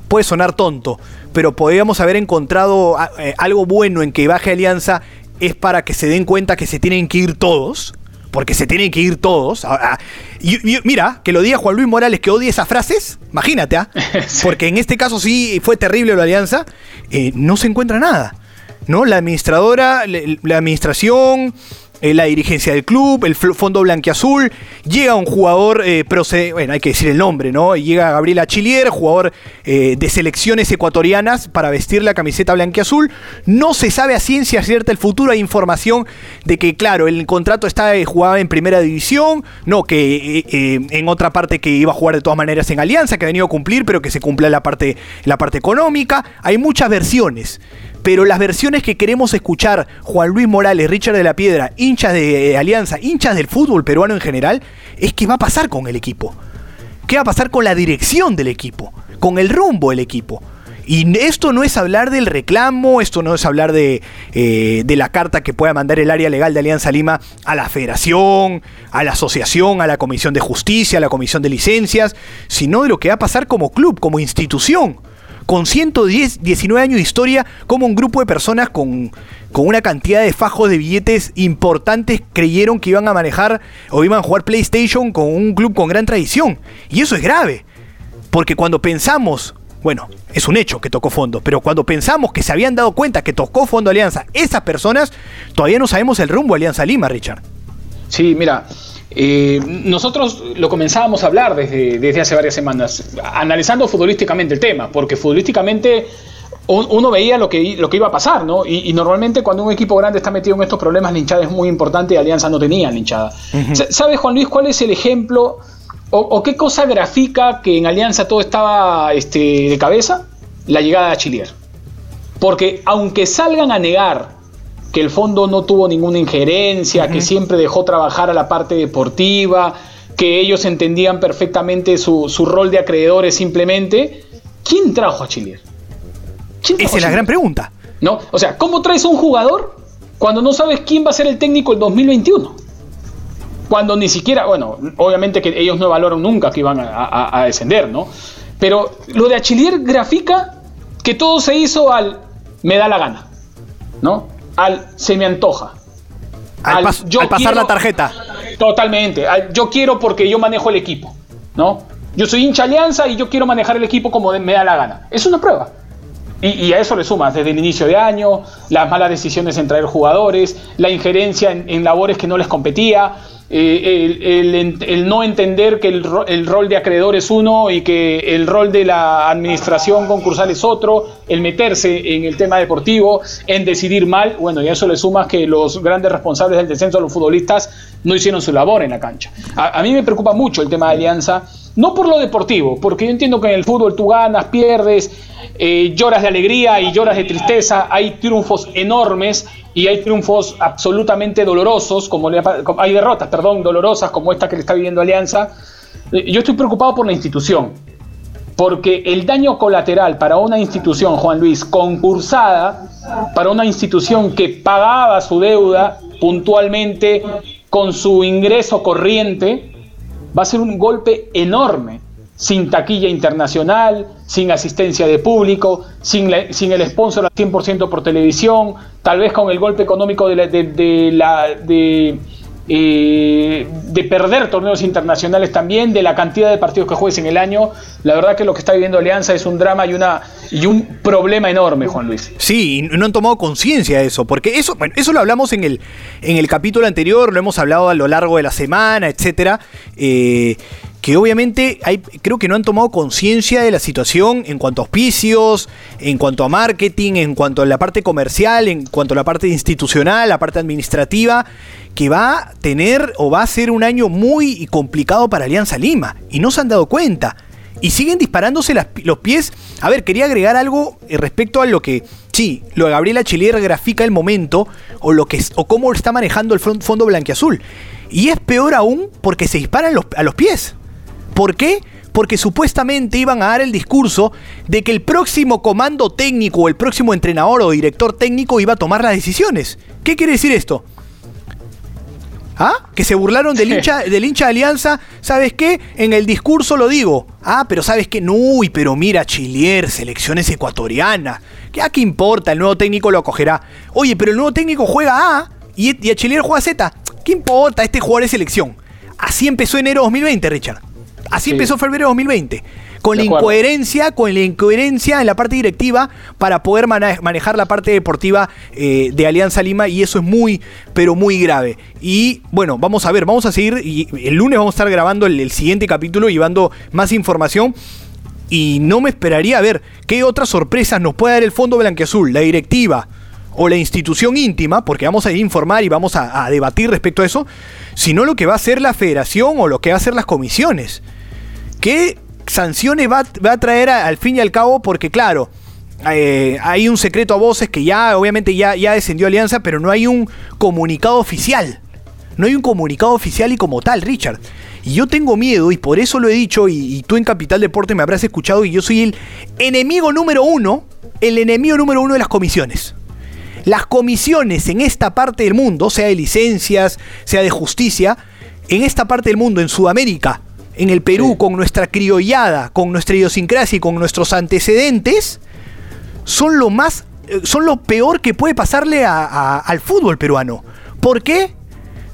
puede sonar tonto, pero podríamos haber encontrado eh, algo bueno en que baje Alianza es para que se den cuenta que se tienen que ir todos, porque se tienen que ir todos. y, mira, que lo diga Juan Luis Morales que odia esas frases, imagínate, ¿ah? porque en este caso sí fue terrible la alianza, eh, no se encuentra nada. ¿no? La administradora, la administración, eh, la dirigencia del club, el fondo blanquiazul, llega un jugador, eh, bueno, hay que decir el nombre, ¿no? Llega Gabriel Achillier, jugador eh, de selecciones ecuatorianas para vestir la camiseta blanquiazul. No se sabe a ciencia cierta el futuro, hay información de que, claro, el contrato está jugado en primera división, no, que en otra parte que iba a jugar de todas maneras en Alianza, que ha venido a cumplir, pero que se cumpla la parte, la parte económica. Hay muchas versiones pero las versiones que queremos escuchar, Juan Luis Morales, Richard de la Piedra, hinchas de Alianza, hinchas del fútbol peruano en general, es qué va a pasar con el equipo. ¿Qué va a pasar con la dirección del equipo? Con el rumbo del equipo. Y esto no es hablar del reclamo, esto no es hablar de, eh, de, la carta que pueda mandar el área legal de Alianza Lima a la federación, a la asociación, a la comisión de justicia, a la comisión de licencias, sino de lo que va a pasar como club, como institución con 110, 19 años de historia, como un grupo de personas con, con una cantidad de fajos de billetes importantes creyeron que iban a manejar o iban a jugar PlayStation con un club con gran tradición. Y eso es grave, porque cuando pensamos, bueno, es un hecho que tocó fondo, pero cuando pensamos que se habían dado cuenta que tocó fondo Alianza, esas personas, todavía no sabemos el rumbo Alianza Lima, Richard. Sí, mira, eh, nosotros lo comenzábamos a hablar desde, desde hace varias semanas, analizando futbolísticamente el tema, porque futbolísticamente uno veía lo que, lo que iba a pasar, ¿no? Y, normalmente cuando un equipo grande está metido en estos problemas, la hinchada es muy importante y Alianza no tenía la hinchada. ¿Sabes, Juan Luis, cuál es el ejemplo o, qué cosa grafica que en Alianza todo estaba este, de cabeza? La llegada de Chilier. Porque aunque salgan a negar que el fondo no tuvo ninguna injerencia, que siempre dejó trabajar a la parte deportiva, que ellos entendían perfectamente su, rol de acreedores simplemente. ¿Quién trajo a Chile? Esa es la gran pregunta. ¿No? O sea, ¿cómo traes un jugador cuando no sabes quién va a ser el técnico el 2021? Cuando ni siquiera, bueno, obviamente que ellos no valoran nunca que iban a, descender, ¿no? Pero lo de Achillier grafica que todo se hizo al me da la gana, ¿no? Al se me antoja. Al, yo pasar la tarjeta. Totalmente. yo quiero porque yo manejo el equipo. ¿no? Yo soy hincha alianza y yo quiero manejar el equipo como me da la gana. Es una prueba. Y, a eso le sumas desde el inicio de año, las malas decisiones en traer jugadores, la injerencia en labores que no les competía, eh, el, no entender que el, rol de acreedor es uno y que el rol de la administración concursal es otro, el meterse en el tema deportivo, en decidir mal, bueno, y a eso le sumas que los grandes responsables del descenso, los futbolistas, no hicieron su labor en la cancha. A, mí me preocupa mucho el tema de Alianza, no por lo deportivo, porque yo entiendo que en el fútbol tú ganas, pierdes, eh, lloras de alegría y lloras de tristeza, hay triunfos enormes y hay triunfos absolutamente dolorosos, como hay derrotas, perdón, dolorosas como esta que le está viviendo Alianza. Eh, yo estoy preocupado por la institución, porque el daño colateral para una institución, Juan Luis, concursada, para una institución que pagaba su deuda puntualmente con su ingreso corriente, va a ser un golpe enorme sin taquilla internacional, sin asistencia de público, sin, sin el sponsor al 100% por televisión, tal vez con el golpe económico de, la, de, la, de, eh, de, perder torneos internacionales también, de la cantidad de partidos que juegues en el año. La verdad que lo que está viviendo Alianza es un drama y, una, y un problema enorme, Juan Luis. Sí, no han tomado conciencia de eso, porque eso, bueno, eso lo hablamos en el, en el capítulo anterior, lo hemos hablado a lo largo de la semana, etcétera. Eh, que obviamente hay, creo que no han tomado conciencia de la situación en cuanto a auspicios, en cuanto a marketing, en cuanto a la parte comercial, en cuanto a la parte institucional, la parte administrativa, que va a tener o va a ser un año muy complicado para Alianza Lima. Y no se han dado cuenta. Y siguen disparándose los pies. A ver, quería agregar algo eh, respecto a lo que, sí, lo de Gabriela Chilier grafica el momento o, lo que, o cómo está manejando el fondo blanquiazul. Y es peor aún porque se disparan a los pies. ¿Por qué? Porque supuestamente iban a dar el discurso de que el próximo comando técnico o el próximo entrenador o director técnico iba a tomar las decisiones. ¿Qué quiere decir esto? ¿Ah? Que se burlaron del hincha, del hincha de Alianza. ¿Sabes qué? En el discurso lo digo. Ah, pero ¿sabes qué? No, uy, pero mira, Chilier, selecciones ecuatorianas. ¿Qué, ¿A qué importa? El nuevo técnico lo acogerá. Oye, pero el nuevo técnico juega A y, y a Chilier juega Z. ¿Qué importa? Este jugador es selección. Así empezó enero 2020, Richard. Así empezó febrero 2020 con la incoherencia, con la incoherencia en la parte directiva para poder manejar la parte deportiva eh, de Alianza Lima y eso es muy, pero muy grave. Y bueno, vamos a ver, vamos a seguir y el lunes vamos a estar grabando el, siguiente capítulo llevando más información y no me esperaría a ver qué otras sorpresas nos puede dar el Fondo Blanqueazul, la directiva o la institución íntima, porque vamos a informar y vamos a, a, debatir respecto a eso, sino lo que va a ser la federación o lo que va a ser las comisiones. ¿Qué sanciones va, a traer al fin y al cabo? Porque claro, eh, hay un secreto a voces que ya obviamente ya, ya descendió Alianza, pero no hay un comunicado oficial. No hay un comunicado oficial y como tal, Richard. Y yo tengo miedo, y por eso lo he dicho, y, tú en Capital Deporte me habrás escuchado, y yo soy el enemigo número uno, el enemigo número uno de las comisiones. Las comisiones en esta parte del mundo, sea de licencias, sea de justicia, en esta parte del mundo, en Sudamérica, en el Perú, con nuestra criollada, con nuestra idiosincrasia y con nuestros antecedentes, son lo más, eh, son lo peor que puede pasarle al fútbol peruano. ¿Por qué?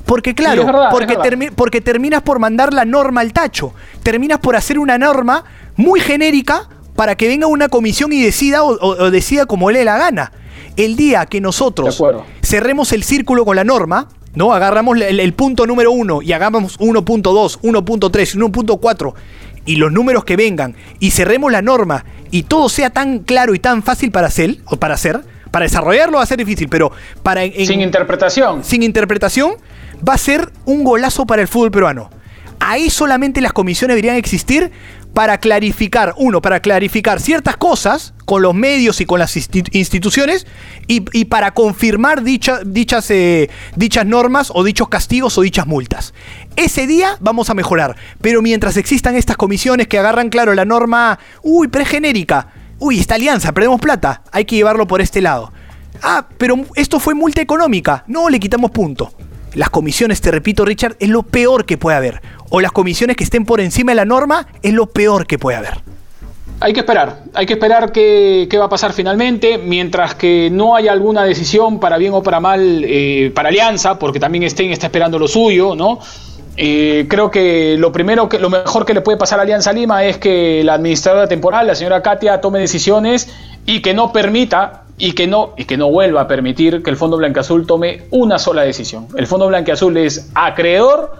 Porque claro, porque, porque terminas por mandar la norma al tacho, terminas por hacer una norma muy genérica para que venga una comisión y decida o, decida como le dé la gana. El día que nosotros cerremos el círculo con la norma, ¿no? Agarramos el, punto número uno y hagamos 1.2, 1.3, 1.4 y los números que vengan y cerremos la norma y todo sea tan claro y tan fácil para hacer, o para hacer, para desarrollarlo va a ser difícil, pero para sin interpretación. Sin interpretación va a ser un golazo para el fútbol peruano. Ahí solamente las comisiones deberían existir para clarificar, uno, para clarificar ciertas cosas con los medios y con las instituciones y, para confirmar dichas, eh, dichas normas o dichos castigos o dichas multas. Ese día vamos a mejorar, pero mientras existan estas comisiones que agarran claro la norma, uy, pregenérica, uy, esta alianza, perdemos plata, hay que llevarlo por este lado. Ah, pero esto fue multa económica, no le quitamos punto. Las comisiones, te repito Richard, es lo peor que puede haber. O las comisiones que estén por encima de la norma es lo peor que puede haber. Hay que esperar, hay que esperar qué, va a pasar finalmente, mientras que no haya alguna decisión para bien o para mal eh, para Alianza, porque también Stein está esperando lo suyo, ¿no? Eh, creo que lo primero, que, lo mejor que le puede pasar a Alianza Lima es que la administradora temporal, la señora Katia, tome decisiones y que no permita y que no y que no vuelva a permitir que el Fondo Blanqueazul tome una sola decisión. El Fondo Blanqueazul es acreedor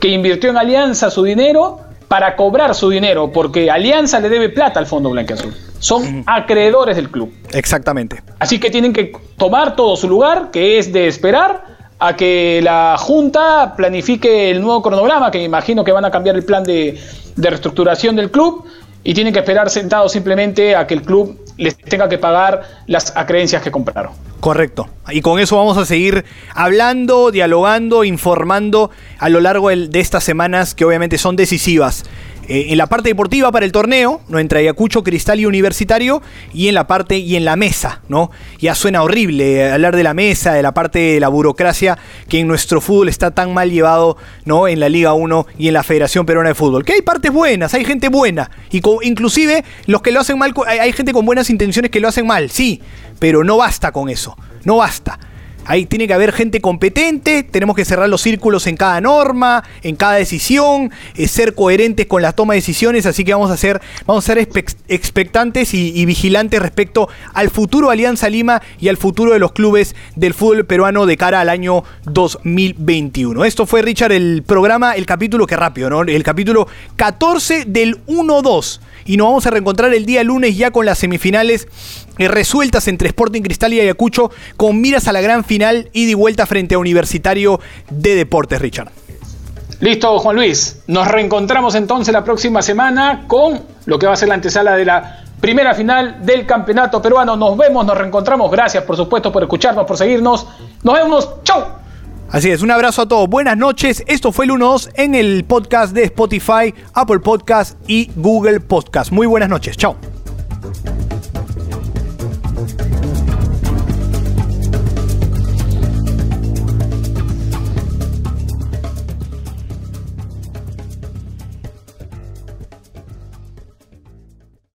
que invirtió en Alianza su dinero para cobrar su dinero, porque Alianza le debe plata al Fondo Blanqueazul. Son acreedores del club. Exactamente. Así que tienen que tomar todo su lugar, que es de esperar a que la Junta planifique el nuevo cronograma, que me imagino que van a cambiar el plan de, de reestructuración del club, y tienen que esperar sentados simplemente a que el club les tenga que pagar las acreencias que compraron. Correcto. Y con eso vamos a seguir hablando, dialogando, informando a lo largo de estas semanas que obviamente son decisivas. Eh, en la parte deportiva para el torneo, ¿no? entre Ayacucho, Cristal y Universitario, y en la parte y en la mesa, ¿no? Ya suena horrible hablar de la mesa, de la parte de la burocracia que en nuestro fútbol está tan mal llevado, ¿no? En la Liga 1 y en la Federación Peruana de Fútbol. Que hay partes buenas, hay gente buena, y inclusive los que lo hacen mal, hay gente con buenas intenciones que lo hacen mal, sí, pero no basta con eso, no basta. Ahí tiene que haber gente competente, tenemos que cerrar los círculos en cada norma, en cada decisión, eh, ser coherentes con la toma de decisiones, así que vamos a ser, vamos a ser expectantes y, vigilantes respecto al futuro Alianza Lima y al futuro de los clubes del fútbol peruano de cara al año 2021. Esto fue Richard el programa, el capítulo que rápido, ¿no? El capítulo 14 del 1-2 y nos vamos a reencontrar el día lunes ya con las semifinales eh, resueltas entre Sporting Cristal y Ayacucho con miras a la gran final y de vuelta frente a Universitario de Deportes, Richard. Listo, Juan Luis. Nos reencontramos entonces la próxima semana con lo que va a ser la antesala de la primera final del campeonato peruano. Nos vemos, nos reencontramos. Gracias, por supuesto, por escucharnos, por seguirnos. Nos vemos. ¡Chau! Así es, un abrazo a todos, buenas noches. Esto fue el 1-2 en el podcast de Spotify, Apple Podcast y Google Podcast. Muy buenas noches, chao.